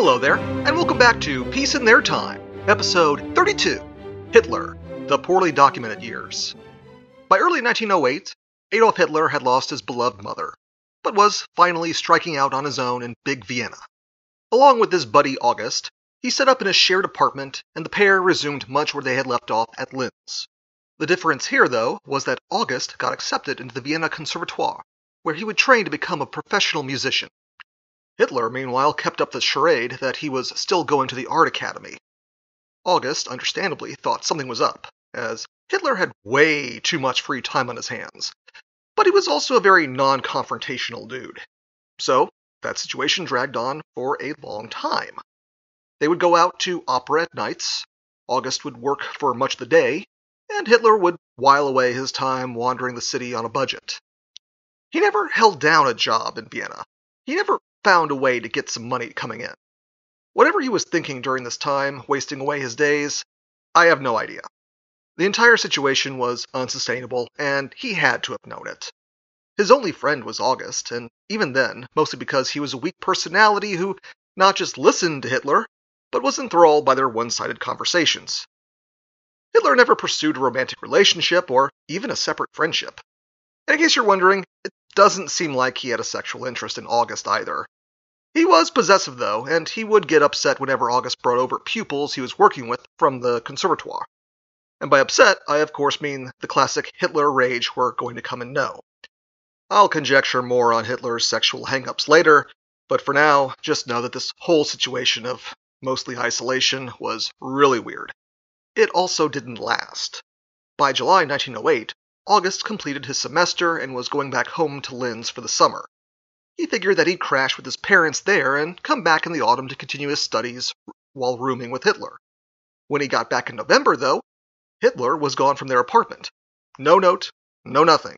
Hello there, and welcome back to Peace in Their Time, episode 32 Hitler, the Poorly Documented Years. By early 1908, Adolf Hitler had lost his beloved mother, but was finally striking out on his own in Big Vienna. Along with his buddy August, he set up in a shared apartment, and the pair resumed much where they had left off at Linz. The difference here, though, was that August got accepted into the Vienna Conservatoire, where he would train to become a professional musician. Hitler, meanwhile, kept up the charade that he was still going to the art academy. August, understandably, thought something was up, as Hitler had way too much free time on his hands. But he was also a very non confrontational dude. So, that situation dragged on for a long time. They would go out to opera at nights, August would work for much of the day, and Hitler would while away his time wandering the city on a budget. He never held down a job in Vienna. He never found a way to get some money coming in. Whatever he was thinking during this time, wasting away his days, I have no idea. The entire situation was unsustainable, and he had to have known it. His only friend was August, and even then, mostly because he was a weak personality who not just listened to Hitler, but was enthralled by their one sided conversations. Hitler never pursued a romantic relationship or even a separate friendship. And in case you're wondering, it doesn't seem like he had a sexual interest in August either. He was possessive, though, and he would get upset whenever August brought over pupils he was working with from the conservatoire. And by upset, I of course mean the classic Hitler rage we're going to come and know. I'll conjecture more on Hitler's sexual hangups later, but for now, just know that this whole situation of mostly isolation was really weird. It also didn't last. By July 1908, August completed his semester and was going back home to Linz for the summer. He figured that he'd crash with his parents there and come back in the autumn to continue his studies while rooming with Hitler. When he got back in November, though, Hitler was gone from their apartment. No note, no nothing.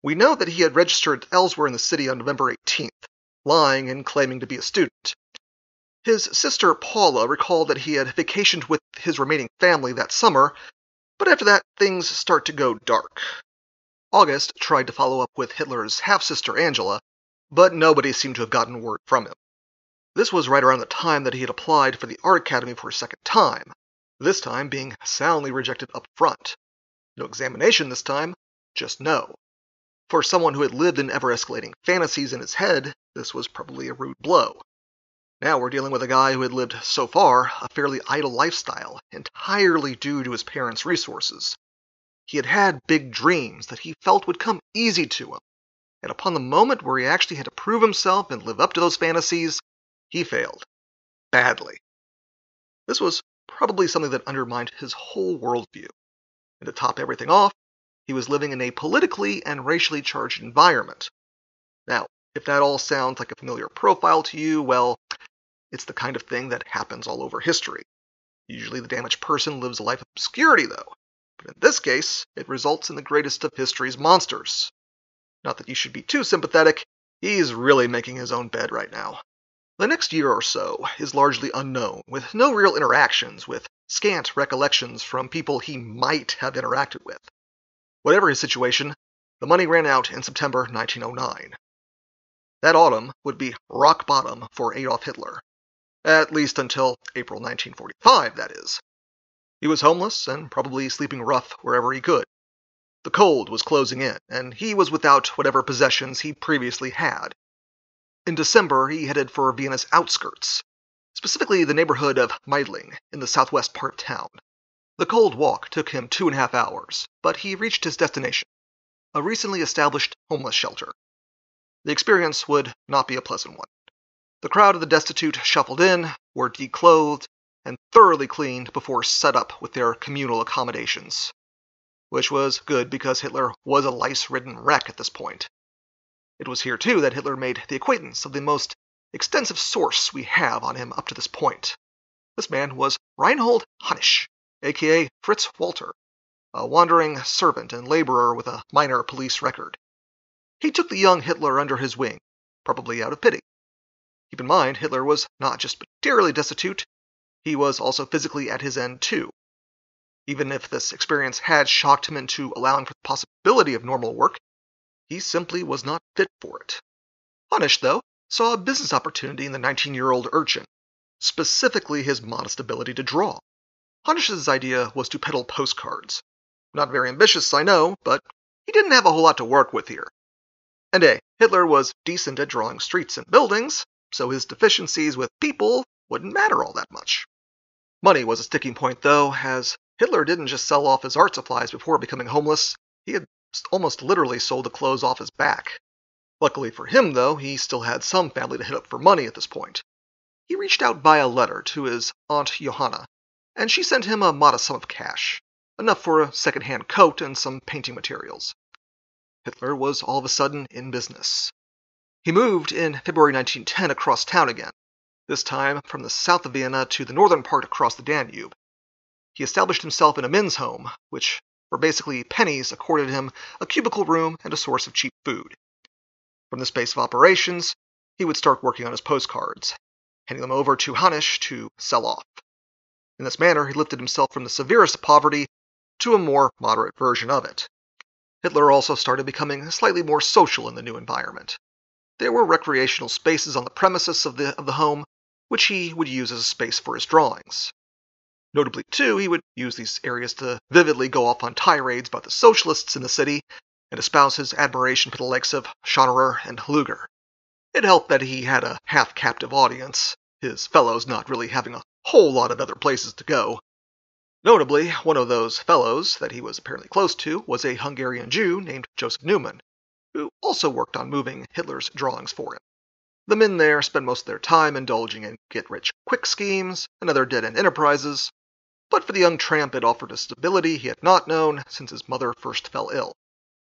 We know that he had registered elsewhere in the city on November 18th, lying and claiming to be a student. His sister Paula recalled that he had vacationed with his remaining family that summer but after that, things start to go dark. August tried to follow up with Hitler's half sister Angela, but nobody seemed to have gotten word from him. This was right around the time that he had applied for the Art Academy for a second time, this time being soundly rejected up front. No examination this time, just no. For someone who had lived in ever escalating fantasies in his head, this was probably a rude blow. Now we're dealing with a guy who had lived so far a fairly idle lifestyle, entirely due to his parents' resources. He had had big dreams that he felt would come easy to him, and upon the moment where he actually had to prove himself and live up to those fantasies, he failed. Badly. This was probably something that undermined his whole worldview. And to top everything off, he was living in a politically and racially charged environment. Now, if that all sounds like a familiar profile to you, well, it's the kind of thing that happens all over history. Usually the damaged person lives a life of obscurity, though, but in this case, it results in the greatest of history's monsters. Not that you should be too sympathetic, he's really making his own bed right now. The next year or so is largely unknown, with no real interactions, with scant recollections from people he might have interacted with. Whatever his situation, the money ran out in September 1909. That autumn would be rock bottom for Adolf Hitler. At least until April 1945, that is. He was homeless and probably sleeping rough wherever he could. The cold was closing in, and he was without whatever possessions he previously had. In December, he headed for Vienna's outskirts, specifically the neighborhood of Meidling in the southwest part of town. The cold walk took him two and a half hours, but he reached his destination a recently established homeless shelter. The experience would not be a pleasant one. The crowd of the destitute shuffled in, were declothed, and thoroughly cleaned before set up with their communal accommodations. Which was good because Hitler was a lice ridden wreck at this point. It was here, too, that Hitler made the acquaintance of the most extensive source we have on him up to this point. This man was Reinhold Hanisch, aka Fritz Walter, a wandering servant and laborer with a minor police record. He took the young Hitler under his wing, probably out of pity. Keep in mind, Hitler was not just materially destitute, he was also physically at his end too. Even if this experience had shocked him into allowing for the possibility of normal work, he simply was not fit for it. Hanisch, though, saw a business opportunity in the 19 year old urchin, specifically his modest ability to draw. Hanisch's idea was to peddle postcards. Not very ambitious, I know, but he didn't have a whole lot to work with here. And hey, Hitler was decent at drawing streets and buildings, so his deficiencies with people wouldn't matter all that much. Money was a sticking point, though, as Hitler didn't just sell off his art supplies before becoming homeless, he had almost literally sold the clothes off his back. Luckily for him, though, he still had some family to hit up for money at this point. He reached out by a letter to his Aunt Johanna, and she sent him a modest sum of cash, enough for a second-hand coat and some painting materials. Hitler was all of a sudden in business. He moved in February 1910 across town again, this time from the south of Vienna to the northern part across the Danube. He established himself in a men's home, which for basically pennies accorded him a cubicle room and a source of cheap food. From this base of operations, he would start working on his postcards, handing them over to Hanisch to sell off. In this manner, he lifted himself from the severest poverty to a more moderate version of it. Hitler also started becoming slightly more social in the new environment. There were recreational spaces on the premises of the, of the home, which he would use as a space for his drawings. Notably, too, he would use these areas to vividly go off on tirades about the socialists in the city and espouse his admiration for the likes of Schonerer and Lueger. It helped that he had a half captive audience, his fellows not really having a whole lot of other places to go. Notably, one of those fellows that he was apparently close to was a Hungarian Jew named Joseph Neumann, who also worked on moving Hitler's drawings for him. The men there spent most of their time indulging in get rich quick schemes and other dead end enterprises, but for the young tramp it offered a stability he had not known since his mother first fell ill.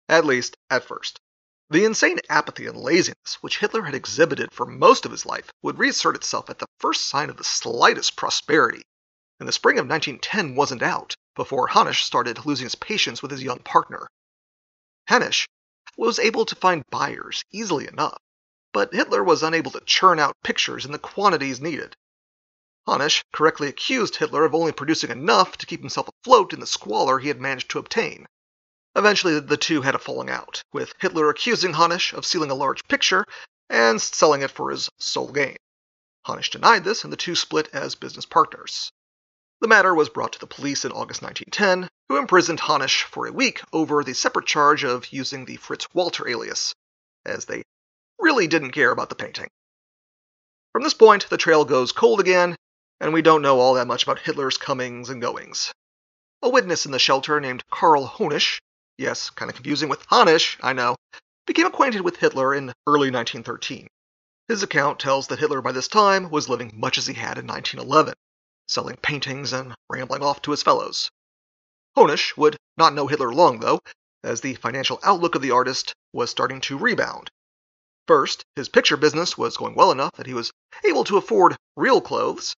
At least, at first. The insane apathy and laziness which Hitler had exhibited for most of his life would reassert itself at the first sign of the slightest prosperity, and the spring of 1910 wasn't out before Hanisch started losing his patience with his young partner. Hanisch was able to find buyers easily enough, but Hitler was unable to churn out pictures in the quantities needed. Hanisch correctly accused Hitler of only producing enough to keep himself afloat in the squalor he had managed to obtain. Eventually, the two had a falling out, with Hitler accusing Hanisch of stealing a large picture and selling it for his sole gain. Hanisch denied this, and the two split as business partners. The matter was brought to the police in August 1910, who imprisoned Hanisch for a week over the separate charge of using the Fritz Walter alias, as they really didn't care about the painting. From this point, the trail goes cold again, and we don't know all that much about Hitler's comings and goings. A witness in the shelter named Karl Honisch yes, kind of confusing with Hanisch, I know, became acquainted with Hitler in early 1913. His account tells that Hitler by this time was living much as he had in 1911, selling paintings and rambling off to his fellows. Honisch would not know Hitler long, though, as the financial outlook of the artist was starting to rebound. First, his picture business was going well enough that he was able to afford real clothes,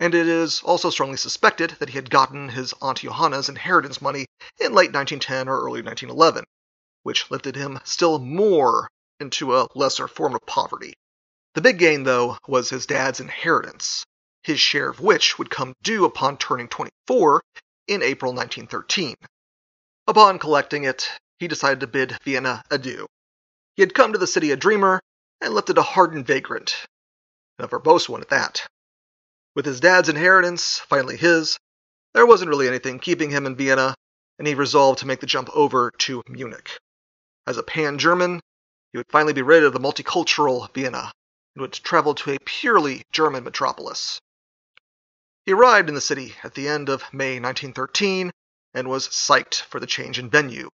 and it is also strongly suspected that he had gotten his Aunt Johanna's inheritance money in late 1910 or early 1911, which lifted him still more into a lesser form of poverty. The big gain, though, was his dad's inheritance, his share of which would come due upon turning 24 in April 1913. Upon collecting it, he decided to bid Vienna adieu. He had come to the city a dreamer and left it a hardened vagrant, and a verbose one at that. With his dad's inheritance finally his, there wasn't really anything keeping him in Vienna, and he resolved to make the jump over to Munich. As a pan German, he would finally be rid of the multicultural Vienna and would travel to a purely German metropolis. He arrived in the city at the end of May 1913 and was psyched for the change in venue.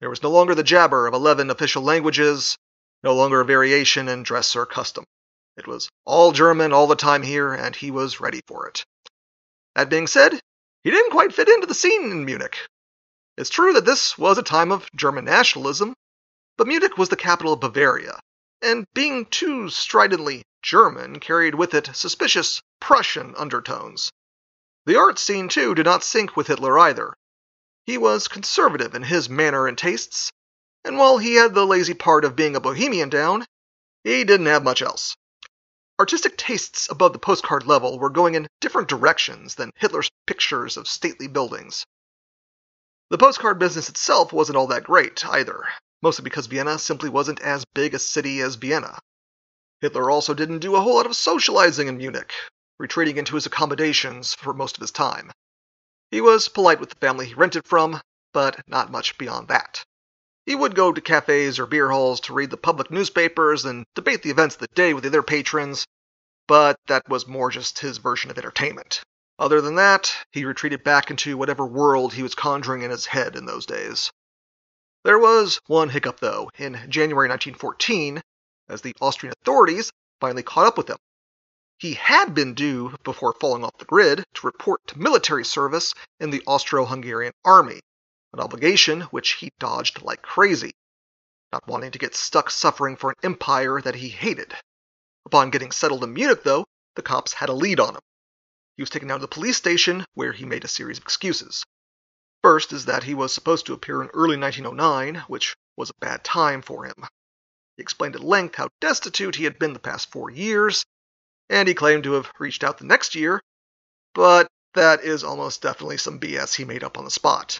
There was no longer the jabber of 11 official languages, no longer a variation in dress or custom. It was all German all the time here, and he was ready for it. That being said, he didn't quite fit into the scene in Munich. It's true that this was a time of German nationalism, but Munich was the capital of Bavaria, and being too stridently German carried with it suspicious Prussian undertones. The art scene, too, did not sync with Hitler either. He was conservative in his manner and tastes, and while he had the lazy part of being a bohemian down, he didn't have much else. Artistic tastes above the postcard level were going in different directions than Hitler's pictures of stately buildings. The postcard business itself wasn't all that great, either, mostly because Vienna simply wasn't as big a city as Vienna. Hitler also didn't do a whole lot of socializing in Munich, retreating into his accommodations for most of his time. He was polite with the family he rented from, but not much beyond that. He would go to cafes or beer halls to read the public newspapers and debate the events of the day with the other patrons, but that was more just his version of entertainment. Other than that, he retreated back into whatever world he was conjuring in his head in those days. There was one hiccup, though, in January 1914, as the Austrian authorities finally caught up with him. He had been due, before falling off the grid, to report to military service in the Austro Hungarian army, an obligation which he dodged like crazy, not wanting to get stuck suffering for an empire that he hated. Upon getting settled in Munich, though, the cops had a lead on him. He was taken down to the police station, where he made a series of excuses. First is that he was supposed to appear in early 1909, which was a bad time for him. He explained at length how destitute he had been the past four years, and he claimed to have reached out the next year, but that is almost definitely some BS he made up on the spot.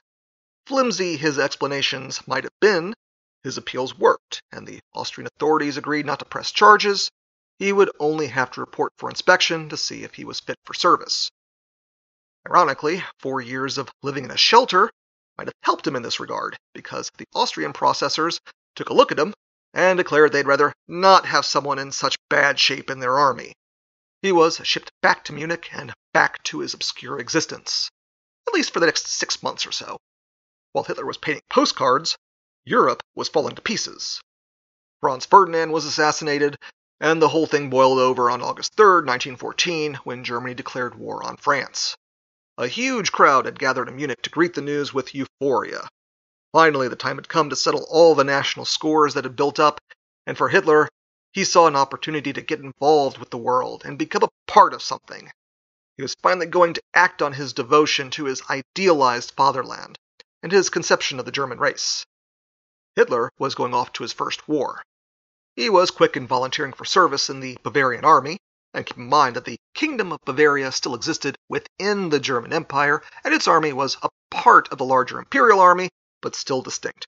Flimsy his explanations might have been, his appeals worked, and the Austrian authorities agreed not to press charges, he would only have to report for inspection to see if he was fit for service. Ironically, four years of living in a shelter might have helped him in this regard, because the Austrian processors took a look at him and declared they'd rather not have someone in such bad shape in their army. He was shipped back to Munich and back to his obscure existence, at least for the next six months or so. While Hitler was painting postcards, Europe was falling to pieces. Franz Ferdinand was assassinated, and the whole thing boiled over on August 3, 1914, when Germany declared war on France. A huge crowd had gathered in Munich to greet the news with euphoria. Finally, the time had come to settle all the national scores that had built up, and for Hitler, he saw an opportunity to get involved with the world and become a part of something. He was finally going to act on his devotion to his idealized fatherland and his conception of the German race. Hitler was going off to his first war. He was quick in volunteering for service in the Bavarian army, and keep in mind that the Kingdom of Bavaria still existed within the German Empire, and its army was a part of the larger Imperial Army, but still distinct.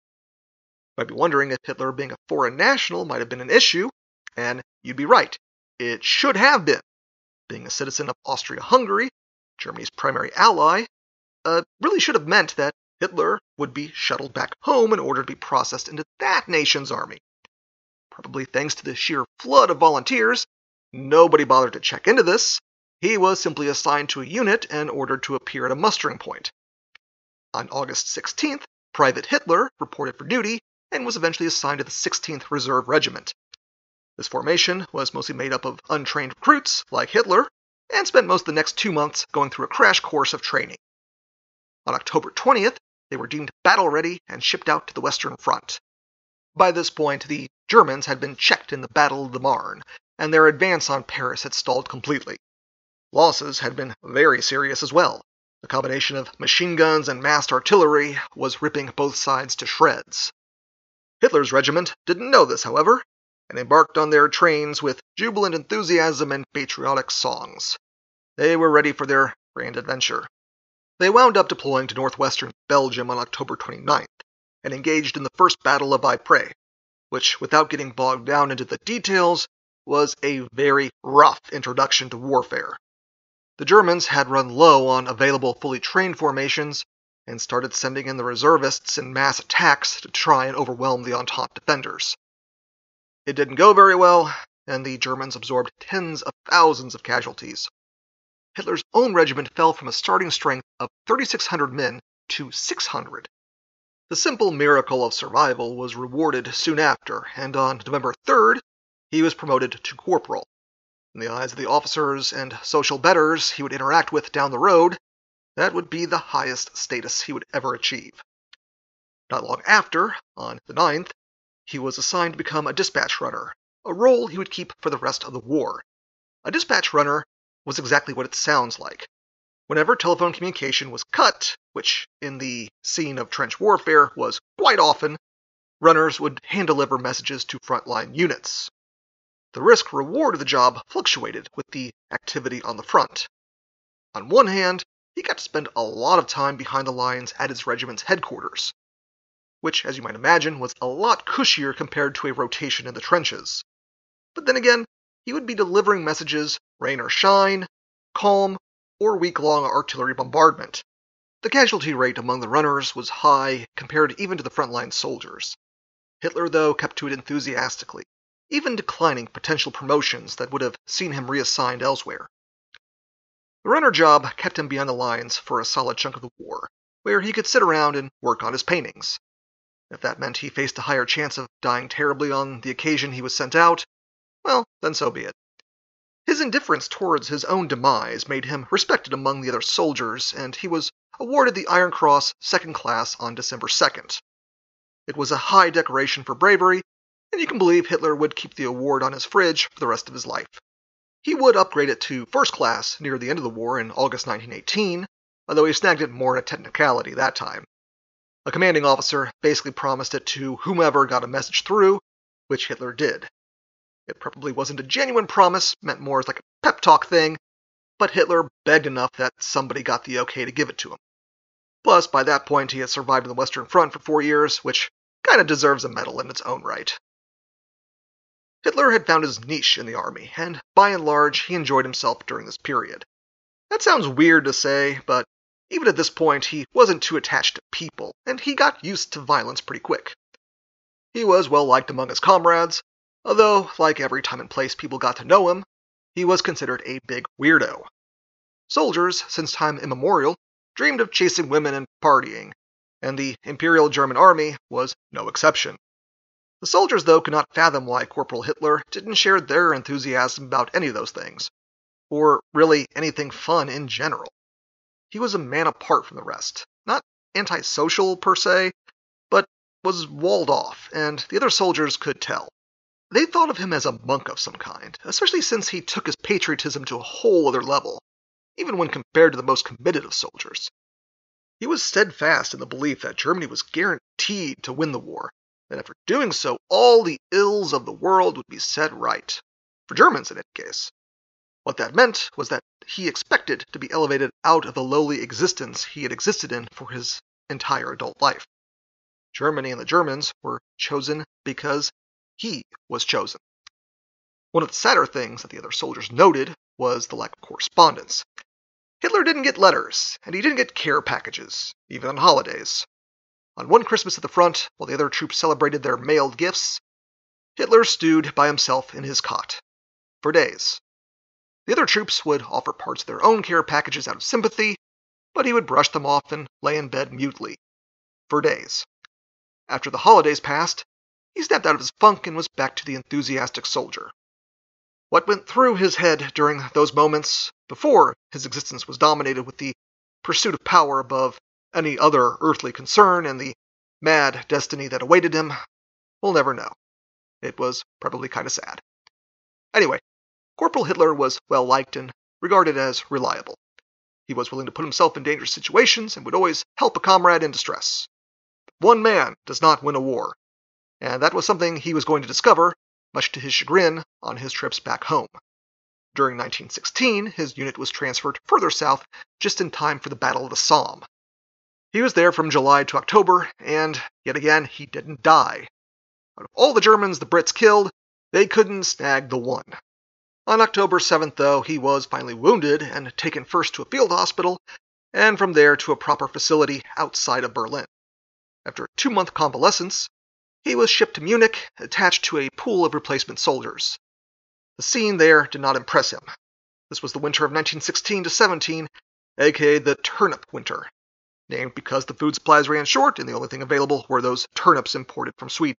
You might be wondering if Hitler being a foreign national might have been an issue, and you'd be right. It should have been. Being a citizen of Austria Hungary, Germany's primary ally, uh, really should have meant that Hitler would be shuttled back home in order to be processed into that nation's army. Probably thanks to the sheer flood of volunteers, nobody bothered to check into this. He was simply assigned to a unit and ordered to appear at a mustering point. On August 16th, Private Hitler reported for duty and was eventually assigned to the 16th Reserve Regiment. This formation was mostly made up of untrained recruits, like Hitler, and spent most of the next two months going through a crash course of training. On October 20th, they were deemed battle ready and shipped out to the Western Front. By this point, the Germans had been checked in the Battle of the Marne, and their advance on Paris had stalled completely. Losses had been very serious as well. The combination of machine guns and massed artillery was ripping both sides to shreds. Hitler's regiment didn't know this, however, and embarked on their trains with jubilant enthusiasm and patriotic songs. They were ready for their grand adventure. They wound up deploying to northwestern Belgium on October 29th and engaged in the First Battle of Ypres, which, without getting bogged down into the details, was a very rough introduction to warfare. The Germans had run low on available fully trained formations and started sending in the reservists in mass attacks to try and overwhelm the Entente defenders. It didn't go very well, and the Germans absorbed tens of thousands of casualties. Hitler's own regiment fell from a starting strength of 3,600 men to 600. The simple miracle of survival was rewarded soon after, and on November 3rd, he was promoted to corporal. In the eyes of the officers and social betters he would interact with down the road, that would be the highest status he would ever achieve. Not long after, on the 9th, he was assigned to become a dispatch runner, a role he would keep for the rest of the war. A dispatch runner was exactly what it sounds like Whenever telephone communication was cut, which in the scene of trench warfare was quite often, runners would hand deliver messages to frontline units. The risk reward of the job fluctuated with the activity on the front. On one hand, he got to spend a lot of time behind the lines at his regiment's headquarters, which, as you might imagine, was a lot cushier compared to a rotation in the trenches. But then again, he would be delivering messages, rain or shine, calm or week long artillery bombardment. The casualty rate among the runners was high compared even to the frontline soldiers. Hitler, though, kept to it enthusiastically, even declining potential promotions that would have seen him reassigned elsewhere. The runner job kept him beyond the lines for a solid chunk of the war, where he could sit around and work on his paintings. If that meant he faced a higher chance of dying terribly on the occasion he was sent out, well, then so be it. His indifference towards his own demise made him respected among the other soldiers, and he was awarded the Iron Cross Second Class on December 2nd. It was a high decoration for bravery, and you can believe Hitler would keep the award on his fridge for the rest of his life. He would upgrade it to First Class near the end of the war in August 1918, although he snagged it more in a technicality that time. A commanding officer basically promised it to whomever got a message through, which Hitler did. It probably wasn't a genuine promise, meant more as like a pep talk thing, but Hitler begged enough that somebody got the okay to give it to him. Plus, by that point, he had survived the Western Front for four years, which kind of deserves a medal in its own right. Hitler had found his niche in the army, and by and large, he enjoyed himself during this period. That sounds weird to say, but even at this point, he wasn't too attached to people, and he got used to violence pretty quick. He was well liked among his comrades, although, like every time and place people got to know him, he was considered a big weirdo. Soldiers, since time immemorial, dreamed of chasing women and partying, and the Imperial German Army was no exception. The soldiers, though, could not fathom why Corporal Hitler didn't share their enthusiasm about any of those things, or really anything fun in general. He was a man apart from the rest. Not antisocial per se, but was walled off, and the other soldiers could tell. They thought of him as a monk of some kind, especially since he took his patriotism to a whole other level, even when compared to the most committed of soldiers. He was steadfast in the belief that Germany was guaranteed to win the war, and after doing so, all the ills of the world would be set right. For Germans, in any case. What that meant was that he expected to be elevated out of the lowly existence he had existed in for his entire adult life. Germany and the Germans were chosen because he was chosen. One of the sadder things that the other soldiers noted was the lack of correspondence. Hitler didn't get letters, and he didn't get care packages, even on holidays. On one Christmas at the front, while the other troops celebrated their mailed gifts, Hitler stewed by himself in his cot for days. The other troops would offer parts of their own care packages out of sympathy, but he would brush them off and lay in bed mutely. For days. After the holidays passed, he snapped out of his funk and was back to the enthusiastic soldier. What went through his head during those moments, before his existence was dominated with the pursuit of power above any other earthly concern and the mad destiny that awaited him, we'll never know. It was probably kind of sad. Anyway, Corporal Hitler was well liked and regarded as reliable. He was willing to put himself in dangerous situations and would always help a comrade in distress. One man does not win a war, and that was something he was going to discover, much to his chagrin, on his trips back home. During 1916, his unit was transferred further south just in time for the Battle of the Somme. He was there from July to October, and yet again, he didn't die. Out of all the Germans the Brits killed, they couldn't snag the one. On October 7th, though, he was finally wounded and taken first to a field hospital, and from there to a proper facility outside of Berlin. After a two month convalescence, he was shipped to Munich, attached to a pool of replacement soldiers. The scene there did not impress him. This was the winter of 1916 to 17, aka the turnip winter, named because the food supplies ran short and the only thing available were those turnips imported from Sweden.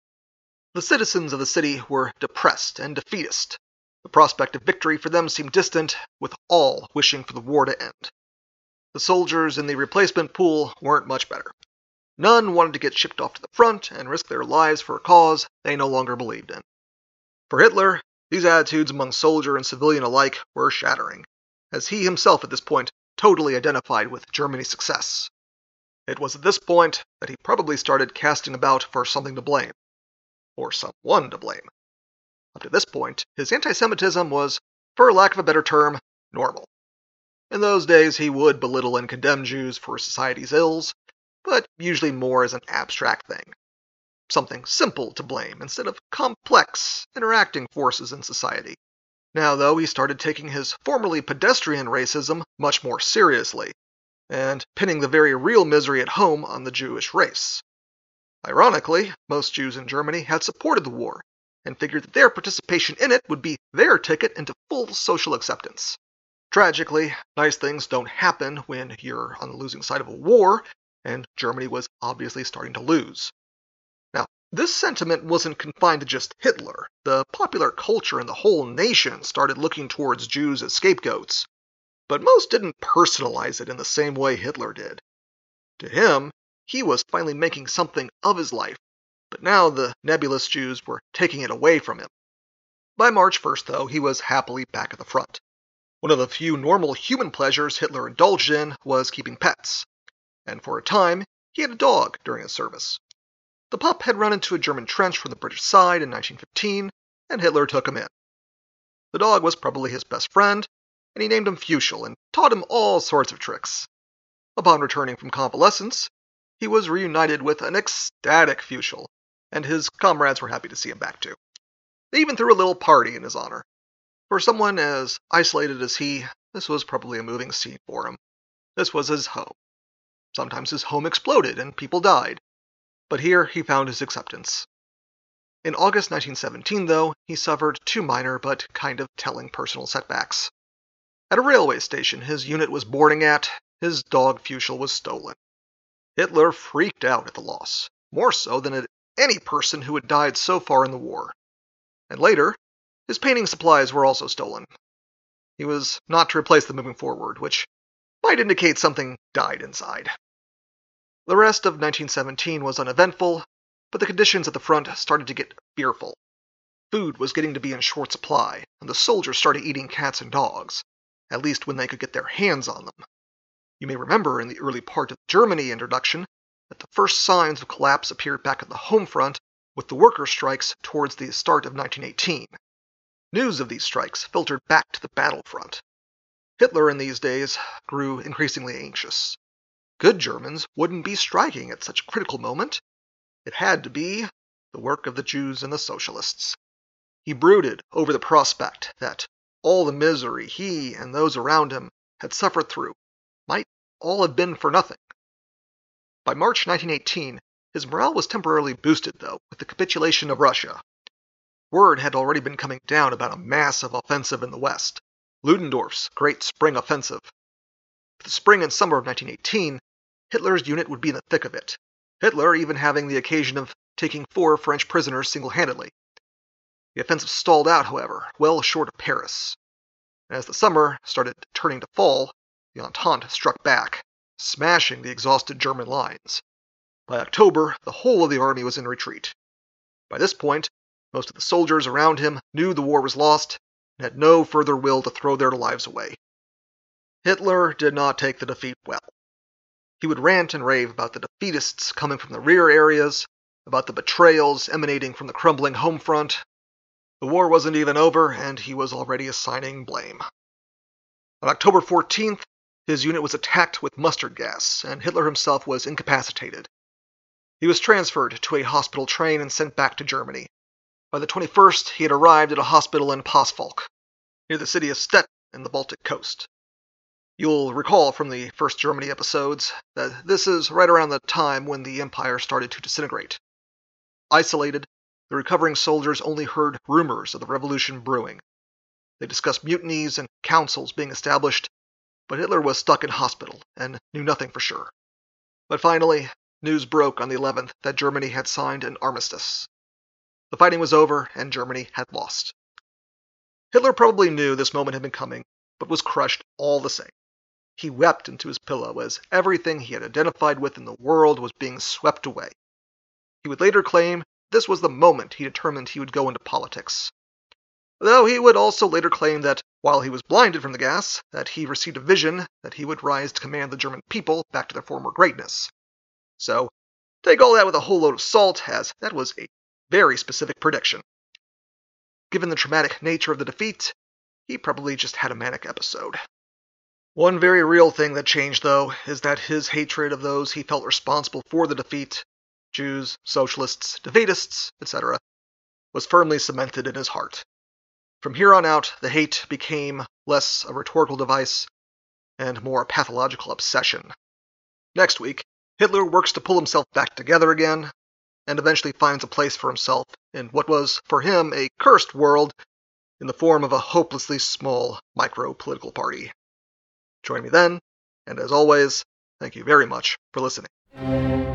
The citizens of the city were depressed and defeatist, the prospect of victory for them seemed distant, with all wishing for the war to end. The soldiers in the replacement pool weren't much better. None wanted to get shipped off to the front and risk their lives for a cause they no longer believed in. For Hitler, these attitudes among soldier and civilian alike were shattering, as he himself at this point totally identified with Germany's success. It was at this point that he probably started casting about for something to blame, or someone to blame. Up to this point, his anti Semitism was, for lack of a better term, normal. In those days, he would belittle and condemn Jews for society's ills, but usually more as an abstract thing. Something simple to blame instead of complex, interacting forces in society. Now, though, he started taking his formerly pedestrian racism much more seriously, and pinning the very real misery at home on the Jewish race. Ironically, most Jews in Germany had supported the war and figured that their participation in it would be their ticket into full social acceptance. Tragically, nice things don't happen when you're on the losing side of a war, and Germany was obviously starting to lose. Now, this sentiment wasn't confined to just Hitler. The popular culture and the whole nation started looking towards Jews as scapegoats. But most didn't personalize it in the same way Hitler did. To him, he was finally making something of his life, but now the nebulous Jews were taking it away from him. By March 1st, though, he was happily back at the front. One of the few normal human pleasures Hitler indulged in was keeping pets, and for a time he had a dog during his service. The pup had run into a German trench from the British side in 1915, and Hitler took him in. The dog was probably his best friend, and he named him Fuchsel and taught him all sorts of tricks. Upon returning from convalescence, he was reunited with an ecstatic Fuchsel, and his comrades were happy to see him back too. They even threw a little party in his honor. For someone as isolated as he, this was probably a moving scene for him. This was his home. Sometimes his home exploded and people died, but here he found his acceptance. In August 1917, though, he suffered two minor but kind of telling personal setbacks. At a railway station his unit was boarding at, his dog Fuchsel was stolen. Hitler freaked out at the loss, more so than at any person who had died so far in the war. And later, his painting supplies were also stolen. He was not to replace them moving forward, which might indicate something died inside. The rest of 1917 was uneventful, but the conditions at the front started to get fearful. Food was getting to be in short supply, and the soldiers started eating cats and dogs, at least when they could get their hands on them. You may remember in the early part of the Germany introduction that the first signs of collapse appeared back at the home front with the worker strikes towards the start of 1918. News of these strikes filtered back to the battlefront. Hitler in these days grew increasingly anxious. Good Germans wouldn't be striking at such a critical moment. It had to be the work of the Jews and the Socialists. He brooded over the prospect that all the misery he and those around him had suffered through might all have been for nothing. By March 1918, his morale was temporarily boosted, though, with the capitulation of Russia. Word had already been coming down about a massive offensive in the West, Ludendorff's Great Spring Offensive. For the spring and summer of 1918, Hitler's unit would be in the thick of it, Hitler even having the occasion of taking four French prisoners single handedly. The offensive stalled out, however, well short of Paris. As the summer started turning to fall, the Entente struck back, smashing the exhausted German lines. By October, the whole of the army was in retreat. By this point, most of the soldiers around him knew the war was lost and had no further will to throw their lives away. Hitler did not take the defeat well. He would rant and rave about the defeatists coming from the rear areas, about the betrayals emanating from the crumbling home front. The war wasn't even over, and he was already assigning blame. On October 14th, his unit was attacked with mustard gas, and Hitler himself was incapacitated. He was transferred to a hospital train and sent back to Germany. By the 21st, he had arrived at a hospital in Pasewalk, near the city of Stettin in the Baltic coast. You'll recall from the first Germany episodes that this is right around the time when the empire started to disintegrate. Isolated, the recovering soldiers only heard rumors of the revolution brewing. They discussed mutinies and councils being established but Hitler was stuck in hospital and knew nothing for sure. But finally, news broke on the 11th that Germany had signed an armistice. The fighting was over and Germany had lost. Hitler probably knew this moment had been coming, but was crushed all the same. He wept into his pillow as everything he had identified with in the world was being swept away. He would later claim this was the moment he determined he would go into politics. Though he would also later claim that while he was blinded from the gas, that he received a vision that he would rise to command the German people back to their former greatness. So, take all that with a whole load of salt, as that was a very specific prediction. Given the traumatic nature of the defeat, he probably just had a manic episode. One very real thing that changed, though, is that his hatred of those he felt responsible for the defeat Jews, socialists, defeatists, etc. was firmly cemented in his heart. From here on out, the hate became less a rhetorical device and more a pathological obsession. Next week, Hitler works to pull himself back together again, and eventually finds a place for himself in what was, for him, a cursed world in the form of a hopelessly small micro political party. Join me then, and as always, thank you very much for listening.